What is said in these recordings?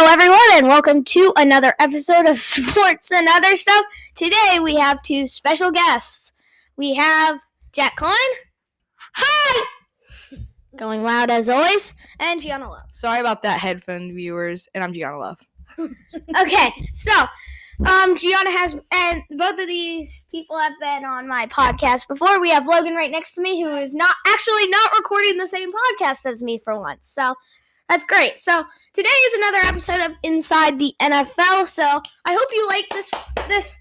Hello, everyone, and welcome to another episode of Sports and Other Stuff. Today we have two special guests. We have Jack Klein. Hi! Going loud as always, and Gianna Love. Sorry about that, headphone viewers, and I'm Gianna Love. Okay, so um, Gianna has, and both of these people have been on my podcast before. We have Logan right next to me, who is not actually not recording the same podcast as me for once. So that's great. So today is another episode of Inside the NFL. So I hope you like this this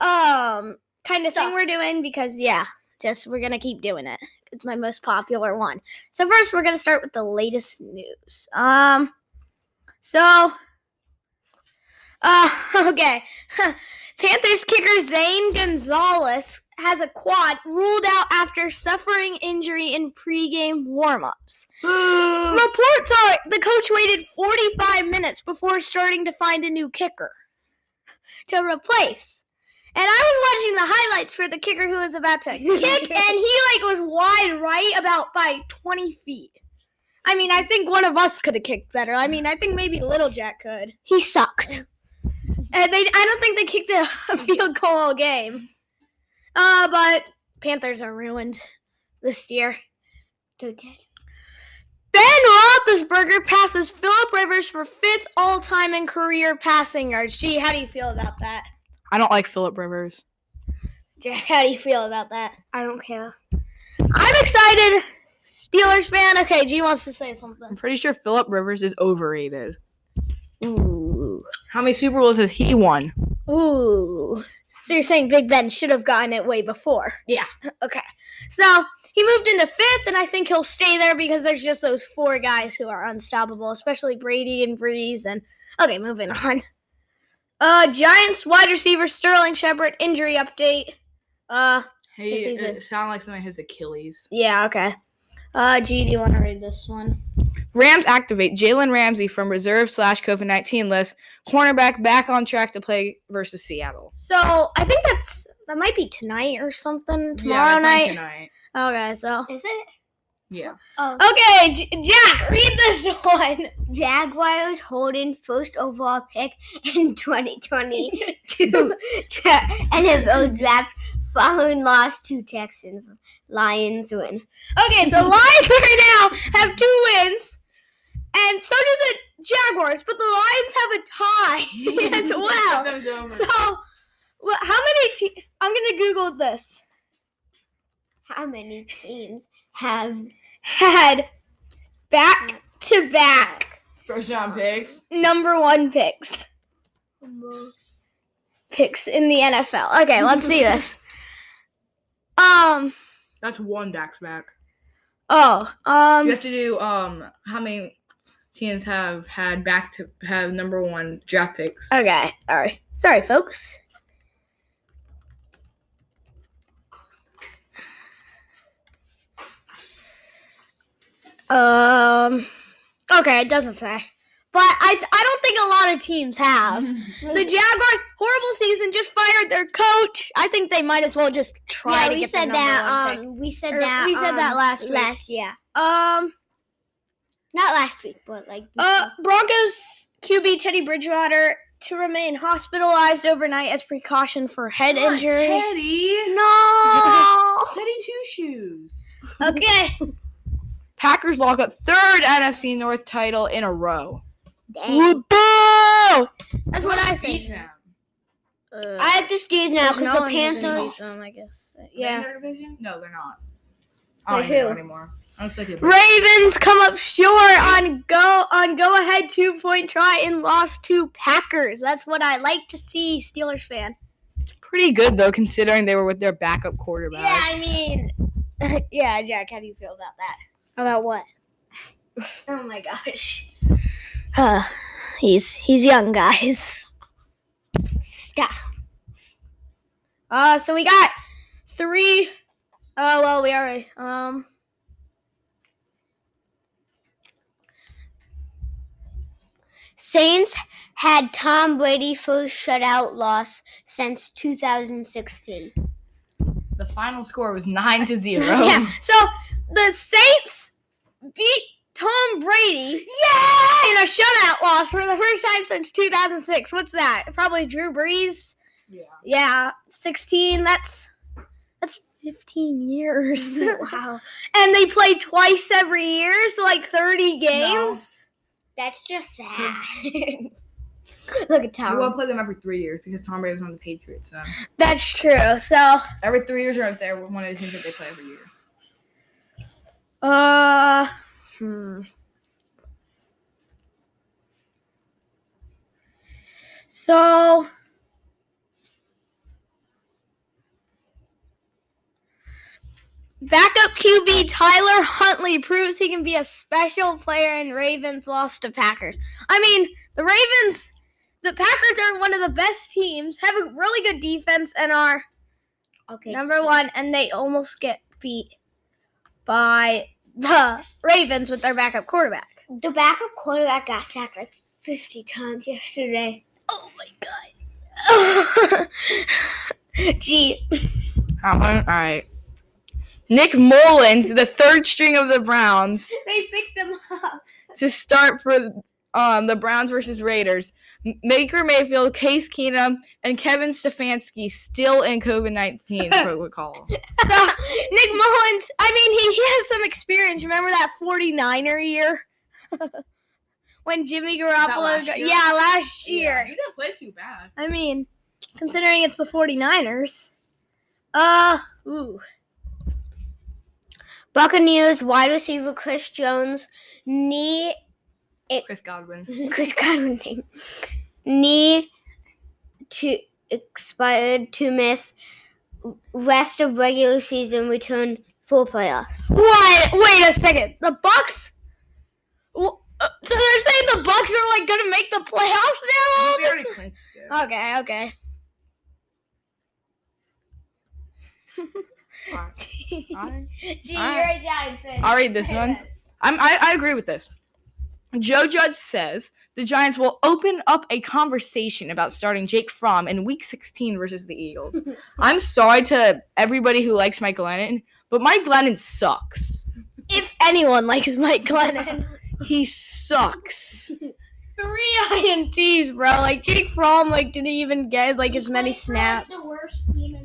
um kind of thing we're doing because yeah, just we're gonna keep doing it. It's my most popular one. So first, we're gonna start with the latest news. Um, so uh, okay. Panthers kicker Zane Gonzalez has a quad ruled out after suffering injury in pregame warmups. Reports are the coach waited 45 minutes before starting to find a new kicker to replace. And I was watching the highlights for the kicker who was about to kick, and he like was wide right about by 20 feet. I mean, I think one of us could have kicked better. I mean, I think maybe Little Jack could. He sucked. And they, I don't think they kicked a, a field goal all game. Uh, but Panthers are ruined this year. They're dead. Ben Roethlisberger passes Philip Rivers for fifth all-time in career passing yards. Gee, how do you feel about that? I don't like Philip Rivers. Jack, how do you feel about that? I don't care. I'm excited. Steelers fan. Okay, G wants to say something. I'm pretty sure Philip Rivers is overrated. Ooh. How many Super Bowls has he won? Ooh. So you're saying Big Ben should have gotten it way before? Yeah. Okay. So he moved into fifth, and I think he'll stay there because there's just those four guys who are unstoppable, especially Brady and Brees. And okay, moving on. Uh, Giants wide receiver Sterling Shepard injury update. Uh, He it sounded like something his Achilles. yeah, okay. Uh, G, do you want to read this one? Rams activate Jalen Ramsey from reserve slash COVID nineteen list. Cornerback back on track to play versus Seattle. So I think that's that might be tonight or something. Tomorrow night. Tonight. Okay, so Is it? Yeah. Oh. okay, J- Jack, read this one. Jaguars holding first overall pick in 2022 to NFL draft following loss to Texans. Lions win. Okay, so Lions right now have two wins, and so do the Jaguars, but the Lions have a tie as well. So, well, how many? Te- I'm gonna Google this. How many teams have Had back mm. to back First round picks. number one picks picks in the NFL. Okay, let's see this. Um. That's one back to back. Oh. Um You have to do um how many teams have had back to have number one draft picks. Okay. Sorry. Sorry, folks. Um. Okay, it doesn't say, but I I don't think a lot of teams have. The Jaguars horrible season just fired their coach. I think they might as well just try yeah, to we get said the that. one. Um, we said Or that. we said that um, last week. Last, yeah, Um. not last week, but like. Uh. Broncos QB Teddy Bridgewater to remain hospitalized overnight as precaution for head injury. Teddy. No. Teddy two shoes. okay. Packers lock up third NFC North title in a row. Dang. That's what I say. Uh, I have to Steelers now because no the one who's gonna Panthers. beat them, I guess. They're in Yeah. their division? No, they're not. I Wait, don't even know who? anymore. I was thinking. Ravens come up short on go on go ahead two point try and lost to Packers. That's what I like to see, Steelers fan. Pretty good though, considering they were with their backup quarterback. Yeah, I mean, yeah, Jack. How do you feel about that? About what? oh my gosh. Uh, he's he's young, guys. Stop. Uh, so we got three. Oh well, we already um. Saints had Tom Brady first shutout loss since 2016. The final score was nine to zero. Yeah. So the Saints beat Tom Brady Yeah. in a shutout loss for the first time since 2006. What's that? Probably Drew Brees. Yeah. Yeah, 16. That's that's 15 years. wow. and they play twice every year, so like 30 games. That's just sad. Look at Tom. We will play them every three years because Tom Brady was on the Patriots. So That's true. So, every three years, or if they're one of the teams that they play every year. uh, hmm. So, backup QB Tyler Huntley proves he can be a special player and Ravens lost to Packers. I mean, the Ravens, the Packers are one of the best teams, have a really good defense, and are Okay. number one, and they almost get beat by the Ravens with their backup quarterback. The backup quarterback got sacked like 50 times yesterday. Oh my god. Gee. All right. Nick Mullens, the third string of the Browns, They picked them up. to start for um, the Browns versus Raiders. M- Baker Mayfield, Case Keenum, and Kevin Stefanski still in COVID 19 protocol. So, Nick Mullens, I mean, he, he has some experience. Remember that 49er year? when Jimmy Garoppolo. last got- yeah, last year. he didn't play too bad. I mean, considering it's the 49ers. Uh, ooh. Buccaneers wide receiver Chris Jones knee Chris Godwin. Chris Godwin knee to expired to miss rest of regular season return for playoffs. What? Wait a second. The Bucks. Uh, So they're saying the Bucks are like gonna make the playoffs now. all We of a already sudden? clinched it. Okay, okay. Alright. Alright. Gee, Alright. you're a Giants fan. I'll read this one. I'm, I, I agree with this. Joe Judge says the Giants will open up a conversation about starting Jake Fromm in Week 16 versus the Eagles. I'm sorry to everybody who likes Mike Glennon, but Mike Glennon sucks. If anyone likes Mike Glennon, He sucks. three ints, bro. Like Jake Fromm, like didn't even get like as many snaps.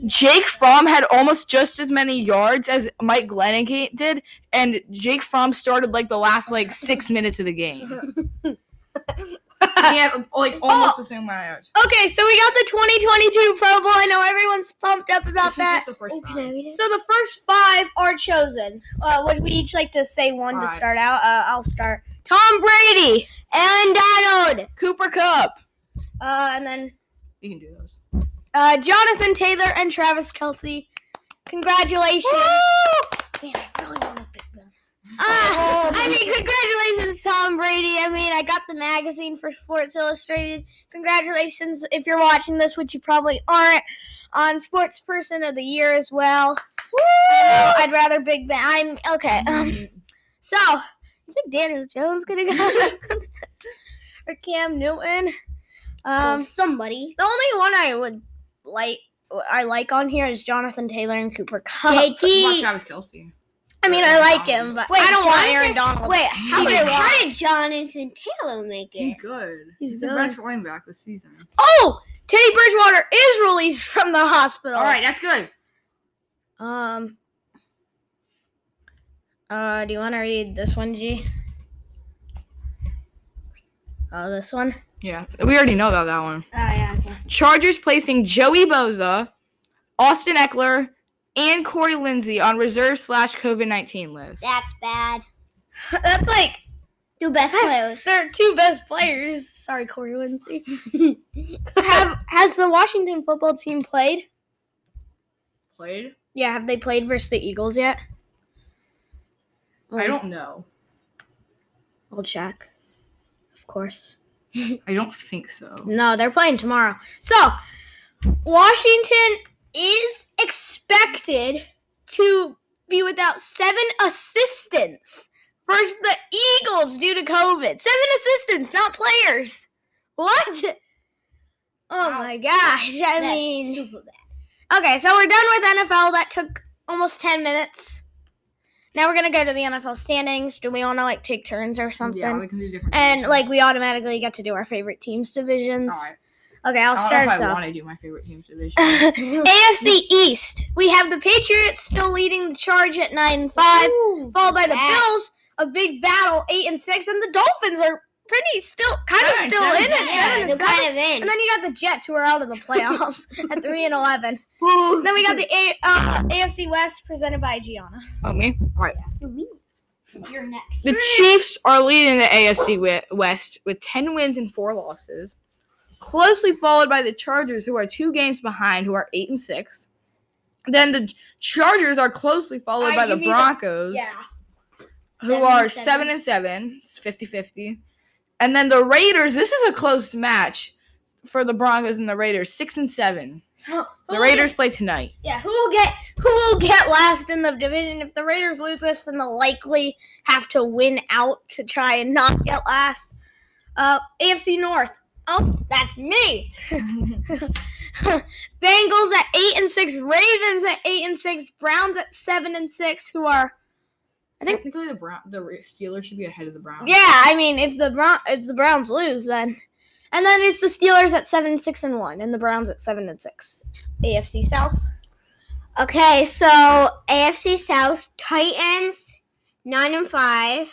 Jake Fromm had almost just as many yards as Mike Glennon did, and Jake Fromm started like the last like six minutes of the game. he had like almost the same amount of yards. Okay, so we got the 2022 Pro Bowl. I know everyone's pumped up about This is that. just the first Oh, can. I read it? So the first five are chosen. Uh, would we each like to say one to start out? Uh, I'll start. Tom Brady, Aaron Donald, Cooper Kupp. uh, and then You can do those. Uh, Jonathan Taylor and Travis Kelce. Congratulations. Man, I really want to pick them. Uh, I mean, congratulations, Tom Brady. I mean, I got the magazine for Sports Illustrated. Congratulations, if you're watching this, which you probably aren't, on Sports Person of the Year as well. I know, I'd rather Big Ben. I'm okay. Um, so, you think Daniel Jones gonna go or Cam Newton? um, Um, somebody, the only one I would like, I like on here is Jonathan Taylor and Cooper Kupp. What about JT. Travis Kelce? I mean, I like him, but Wait, I don't want Aaron Donald. Wait, how TJ did, how did Jonathan Taylor make it? He's good. He's He's, the best running back this season. Oh, Teddy Bridgewater is released from the hospital. All right, that's good. Um. Uh, do you want to read this one, G? Oh, this one. Yeah, we already know about that one. Oh yeah. Okay. Chargers placing Joey Bosa, Austin Ekeler, and Corey Linsley on reserve slash COVID nineteen list. That's bad. That's like Two best players. their two best players. Sorry, Corey Linsley. Have has the Washington football team played? Played? Yeah, have they played versus the Eagles yet? I don't know. I'll check. Of course. I don't think so. No, they're playing tomorrow. So, Washington is expected to be without seven assistants versus the Eagles due to COVID. Seven assistants, not players. What? Oh Wow. my gosh. I That's mean, okay, so we're done with NFL. That took almost 10 minutes. Now we're gonna go to the NFL standings. Do we want to like take turns or something? Yeah, we can do different. and divisions. like we automatically get to do our favorite teams divisions. All right. Okay, I'll I don't start know us I off. want to do my favorite teams division. AFC East. We have the Patriots still leading the charge at nine and five, followed by the Yeah. Bills, a big battle, eight and six, and the Dolphins are pretty still kind of still seven, in it, yeah, seven and seven. kind of in. And then you got the Jets who are out of the playoffs at three and eleven. then we got the A- uh, AFC West presented by Gianna. Oh, me? All right. You're next. The Chiefs are leading the AFC West with 10 wins and 4 losses, closely followed by the Chargers, who are two games behind, who are 8 and 6. Then the Chargers are closely followed Alright, by the give me the- Broncos, Yeah. who Seven are and seven. 7 and 7. It's 50 50. And then the Raiders, this is a close match for the Broncos and the Raiders, 6 and 7. So, The Raiders Get, play tonight. yeah. Who will get who will get last in the division? If the Raiders lose this, then they'll likely have to win out to try and not get last. Uh, AFC North. Oh, that's me. Bengals at eight and six, Ravens at eight and six, Browns at seven and six, who are I think- Technically, the, Brown- the Steelers should be ahead of the Browns. yeah. I mean, if the Brown if the Browns lose, then and then it's the Steelers at seven six and one, and the Browns at seven and six. AFC South. Okay, so AFC South Titans nine and five,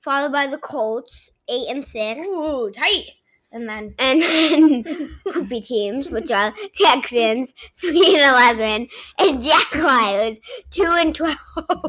followed by the Colts eight and six, Ooh, tight. And then and then poopy teams, which are Texans three and eleven, and Jaguars two and twelve.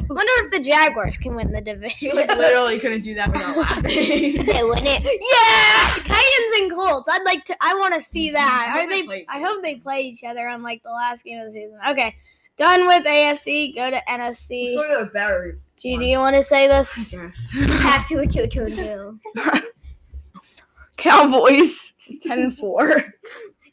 wonder if the Jaguars can win the You division. like, literally couldn't do that without laughing. they win it. yeah, Titans and Colts. I'd like to. I want to see that. I hope Are they they? play each I other. hope they play each other on like the last game of the season. Okay, done with AFC. Go to NFC. Look at the battery. G, do you want to say this? Yes. Have to a two two two. Cowboys, 10 and 4.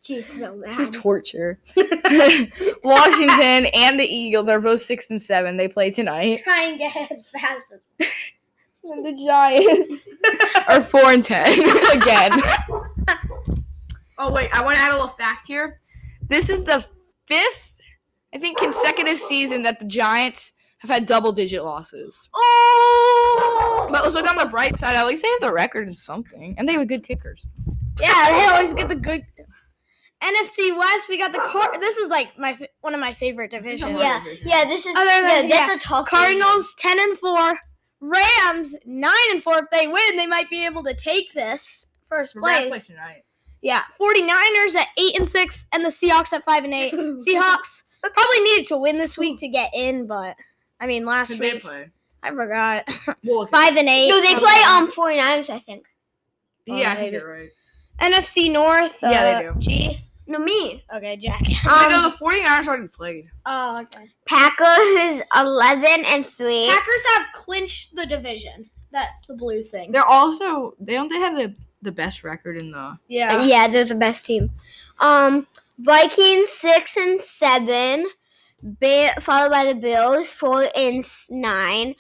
She's so This is torture. Washington and the Eagles are both 6 and 7. They play tonight. Try and get as fast as. And the Giants are 4 and 10 again. Oh, wait. I want to add a little fact here. This is the fifth, I think, consecutive season that the Giants have had double digit losses. Oh. But let's look on the bright side. At least they have the record in something. And they have good kickers. Yeah, they always get the good. NFC West, we got the Car- This is like my one of my favorite divisions. Yeah, yeah. This is Other than- yeah, that's a tough. Cardinals ten and four, Rams nine and four. If they win, they might be able to take this first We're play place. tonight. Yeah, 49ers at eight and six, and the Seahawks at five and eight. Seahawks probably needed to win this week to get in, but I mean last Who'd they week play? I forgot Well, five and eight. No, they Um, play um 49ers, I think. Yeah, I think maybe. you're right. NFC North. Yeah, they uh, do. G. No, me. Okay, Jack. I know Um, the 49ers already played. oh, okay. Packers eleven and three. Packers have clinched the division. That's the blue thing. They're also they don't they have the the best record in the Yeah. Yeah, they're the best team. Um, Vikings six and seven, Bear, followed by the Bills four and nine,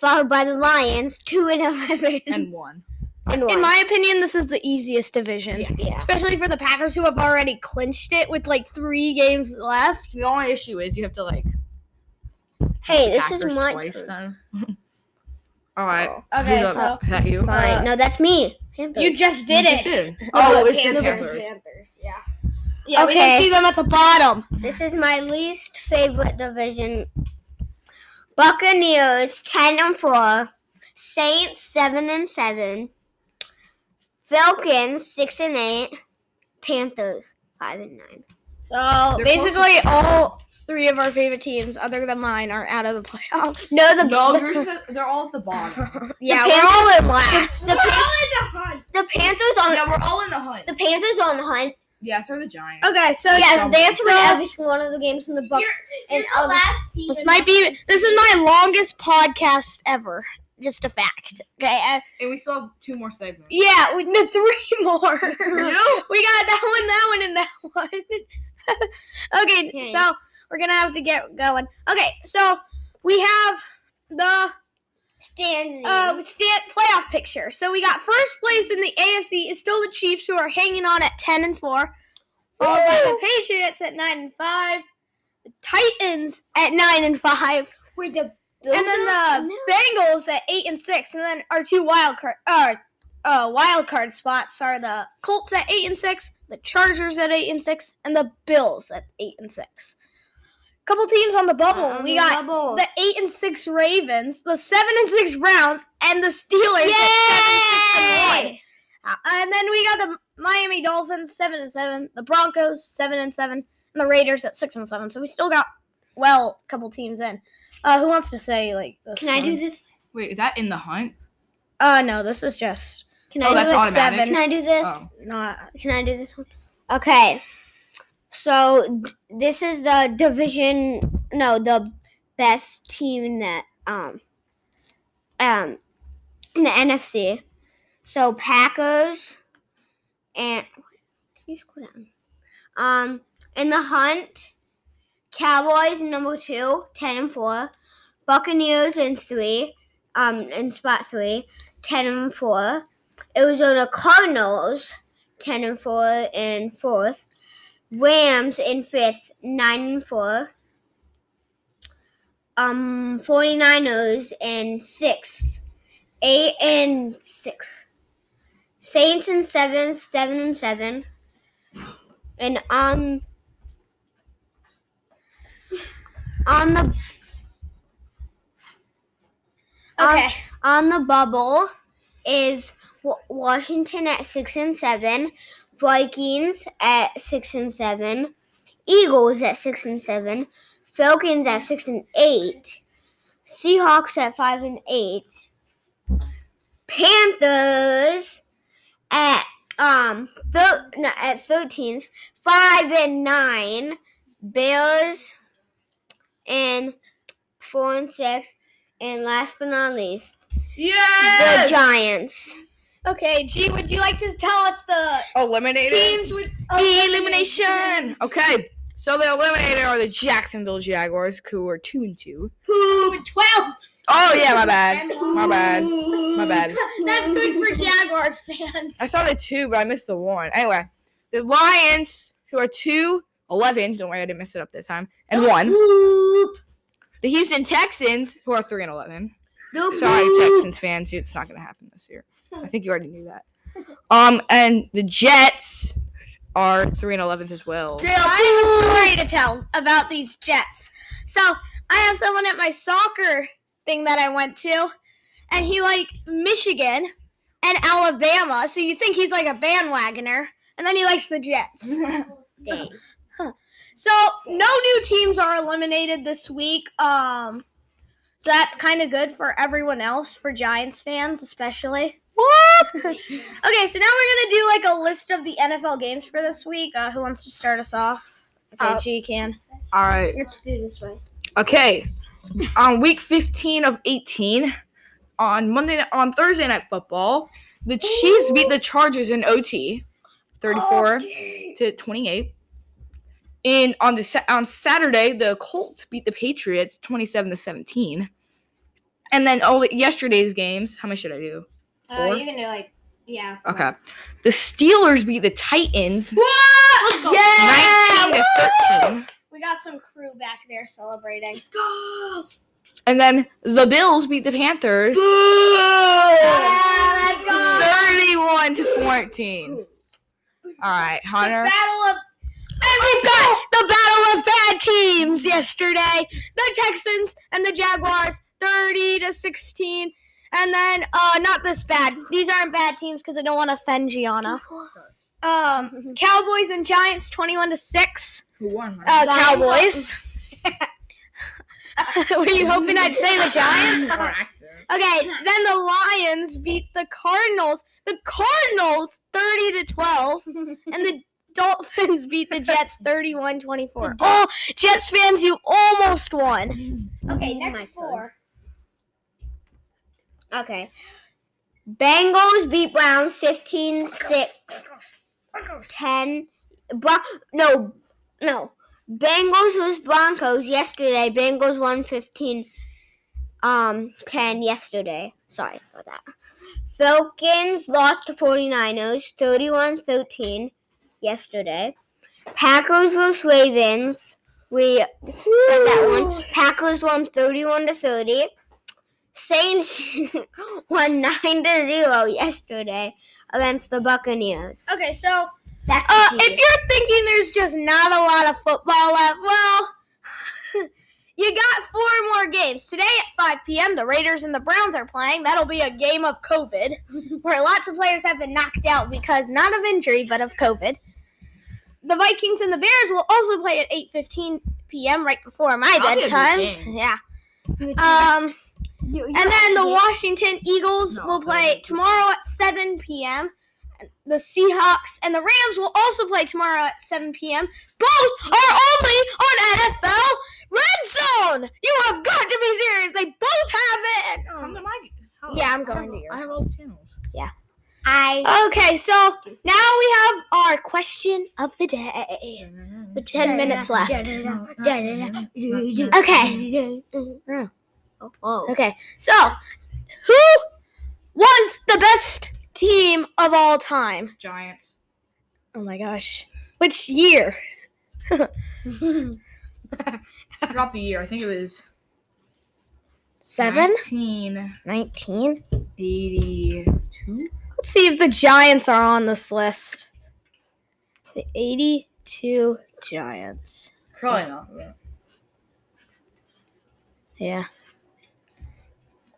followed by the Lions two and eleven and one. and one. In my opinion, this is the easiest division. Yeah. yeah. Especially for the Packers who have already clinched it with like three games left. The only issue is you have to like. Hey, this Packers is my twice turn. All right. Oh, Okay, Who's so up? Is that you? Fine. Uh, no, that's me. Panthers. you just did You it. did. Oh, it's your Panthers. Panthers. Yeah. Yeah, we Okay. can see them at the bottom. This is my least favorite division. Buccaneers ten and four, Saints seven and seven, Falcons six and eight, Panthers five and nine. So They're basically, all three of our favorite teams, other than mine, are out of the playoffs. No, the No, the, they're all at the bottom. yeah, The we're all in last. the, Pan- the hunt. the Panthers on Yeah, we're all in the hunt. the Panthers on the hunt. Yeah, so are the Giants. Okay, so Yeah, some- they have to win so- every single one of the games in the Bucks. and um, team. this might be this is my longest podcast ever. Just a fact. Okay. uh, And we still have two more segments. yeah, we no, three more. You? we got that one, that one, and that one. okay, Okay. so we're gonna have to get going. Okay, so we have the standing. uh stand playoff picture. So we got first place in the AFC is still the Chiefs who are hanging on at ten and four, followed by the Patriots at nine and five, the Titans at nine and five, Wait, the and then the Bengals at eight and six, and then our two wild card, uh, uh, wild card spots are the Colts at eight and six, the Chargers at eight and six, and the Bills at eight and six. Couple teams on the bubble. On we the got bubble. the eight and six Ravens, the seven and six Browns, and the Steelers at seven, six, and one. Yay! Uh, and then we got the Miami Dolphins seven and seven, the Broncos seven and seven, and the Raiders at six and seven. So we still got well a couple teams in. Uh, who wants to say like? This Can I do this? Wait, is that in the hunt? Uh, no, this is just Can Oh, I that's do this? automatic. Can I do this? Oh. not. Can I do this one? Okay. So th- this is the division no, the best team that um um in the NFC. So Packers and can you scroll down? Um in the hunt, Cowboys number two, 10 and 4. Buccaneers in three, um in spot three, 10 and 4. Arizona Cardinals 10 and 4 in fourth. Rams in fifth, 9 and 4. Um, 49ers in sixth, 8 and 6. Saints in seventh, 7 and 7. And um, on the Okay. on the bubble is Wa- Washington at six and seven, Vikings at six and seven, Eagles at six and seven, Falcons at six and eight, Seahawks at five and eight, Panthers at um thir- no, at thirteenth, five and nine, Bears and four and six, and last but not least, the Giants. Okay, G, would you like to tell us the Eliminated. teams with The elimination. Okay, so the eliminated are the Jacksonville Jaguars, who are two and two. Who? Twelve. Oh yeah, my bad. My bad. My bad. That's good for Jaguars fans. I saw the two, but I missed the one. Anyway, the Lions, who are two, 11. Don't worry, I didn't mess it up this time. And one. The Houston Texans, who are three and 11. Sorry, Texans fans, it's not gonna happen this year. I think you already knew that. Um, and the Jets are three and 11th as well. I have a story to tell about these Jets. So I have someone at my soccer thing that I went to, and he liked Michigan and Alabama. So you think he's like a bandwagoner, and then he likes the Jets. Dang. So no new teams are eliminated this week. Um, so that's kind of good for everyone else, for Giants fans especially. okay, so now we're gonna do like a list of the NFL games for this week. Uh, who wants to start us off? Okay, Uh, G can. All right. Let's do this way. Okay. On week 15 of 18, on Monday on Thursday night football, the Chiefs beat the Chargers in OT, 34 to 28. And on the on Saturday, the Colts beat the Patriots 27 to 17. And then oh, yesterday's games, how much should I do? Uh, you can do like yeah. Okay. The Steelers beat the Titans Let's go. 19 to 13. We got some crew back there celebrating. Let's go. And then the Bills beat the Panthers let's go. 31 to 14. All right, Hunter. Battle of and we've got the battle of bad teams yesterday. The Texans and the Jaguars, thirty to sixteen. And then, uh, not this bad. These aren't bad teams because I don't want to offend Gianna. Um, Cowboys and Giants, twenty-one to six. Who won? Uh, Cowboys. Were you hoping I'd say the Giants? Okay, then the Lions beat the Cardinals. The Cardinals 30 to 12 and the Dolphins beat the Jets 31-24. Oh, Jets fans, you almost won. Okay, next turn. four. Okay. Bengals beat Browns 15 6 10. Bro- no, no. Bengals was Broncos yesterday. Bengals won 15 um 10 yesterday. Sorry for that. Falcons lost to 49ers 31 13 yesterday. Packers vs Ravens We said that one. Packers won 31 to 30. Saints won 9 to 0 yesterday against the Buccaneers. Okay, so Uh, if you're thinking there's just not a lot of football left, well, you got four more games. Today at 5 p.m., the Raiders and the Browns are playing. That'll be a game of COVID, where lots of players have been knocked out because not of injury, but of COVID. The Vikings and the Bears will also play at 8:15 p.m. right before my That'll be a good bedtime. Yeah. Um, You- you- and then the Washington Eagles No, will play tomorrow at 7 p.m. The Seahawks and the Rams will also play tomorrow at 7 p.m. Both are only on NFL Red Zone. You have got to be serious. They both have it. Come to mm. my. house. Yeah, I'm going have- to yours. I have all the channels. Yeah. I Okay, so now we have our question of the day with 10 minutes left. Okay. Mm. Mm. Oh, oh. Okay, so who was the best team of all time? Giants. Oh my gosh. Which year? I forgot the year. I think it was Seven? 1982. 19? Let's see if the Giants are on this list. The 82 Giants. Probably not. yeah. Yeah.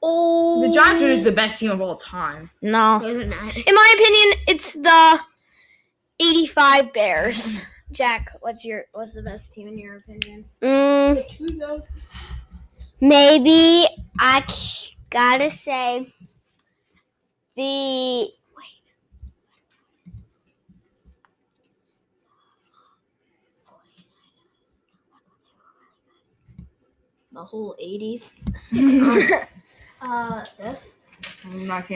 Oh. The Giants are just the best team of all time. No. Those are not. In my opinion, it's the 85 Bears. Jack, what's your what's the best team in your opinion? Mm, maybe I c- gotta say the The whole 80s. uh, this.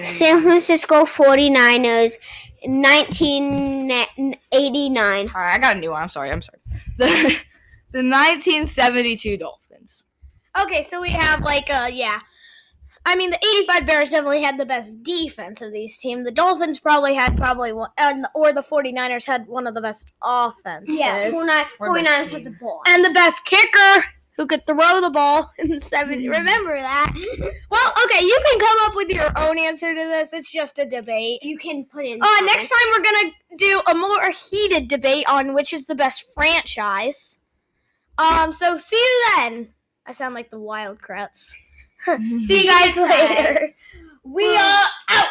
San Francisco 49ers 1989. All right, I got a new one. I'm sorry. I'm sorry. The, the 1972 Dolphins. Okay, so we have like uh yeah. I mean the 85 Bears definitely had the best defense of these teams. The Dolphins probably had probably one or the 49ers had one of the best offenses. Yeah, 49, Or 49ers had the ball. and the best kicker who could throw the ball in 70. Mm. Remember that? Well, okay, you can come up with your own answer to this. It's just a debate. You can put in. Uh, next time we're gonna do a more heated debate on which is the best franchise. Um, so see you then. I sound like the Wildcrats. See you guys later. We are out.